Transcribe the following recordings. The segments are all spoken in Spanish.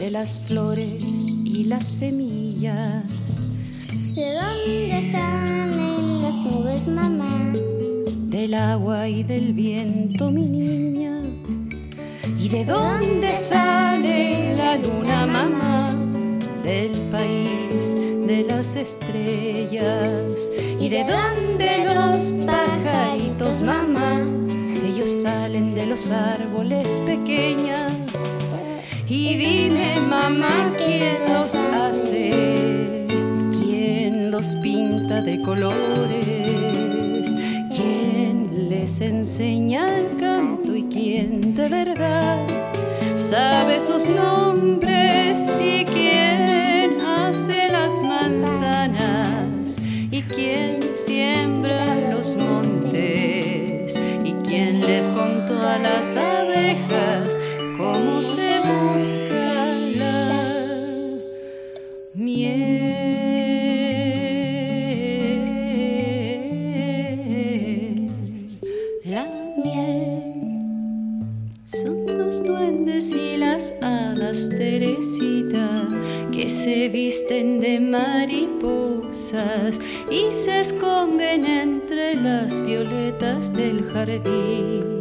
De las flores y las semillas. ¿De dónde salen las nubes, mamá? Del agua y del viento, mi niña. ¿Y de dónde sale la luna, mamá? Del país de las estrellas. ¿Y de dónde los pajaritos, mamá? Ellos salen de los árboles pequeñas. Y dime, mamá, ¿quién los hace? ¿Quién los pinta de colores? ¿Quién les enseña el canto y quién de verdad sabe sus nombres? ¿Y quién hace las manzanas? ¿Y quién siembra los montes? ¿Y quién les contó a las y las hadas Teresita que se visten de mariposas y se esconden entre las violetas del jardín,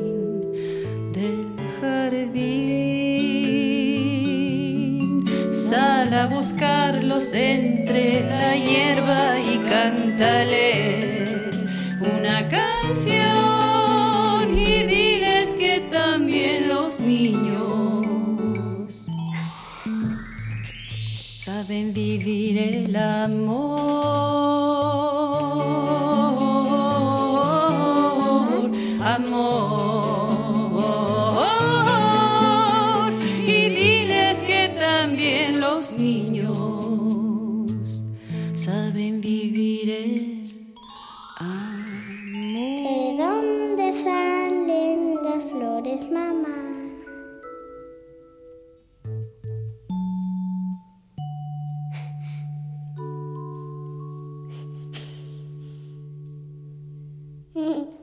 Sal a buscarlos entre la hierba y cántales una canción y diles que también los niños saben vivir el amor, amor. también los niños saben vivir ¿De dónde salen las flores, mamá?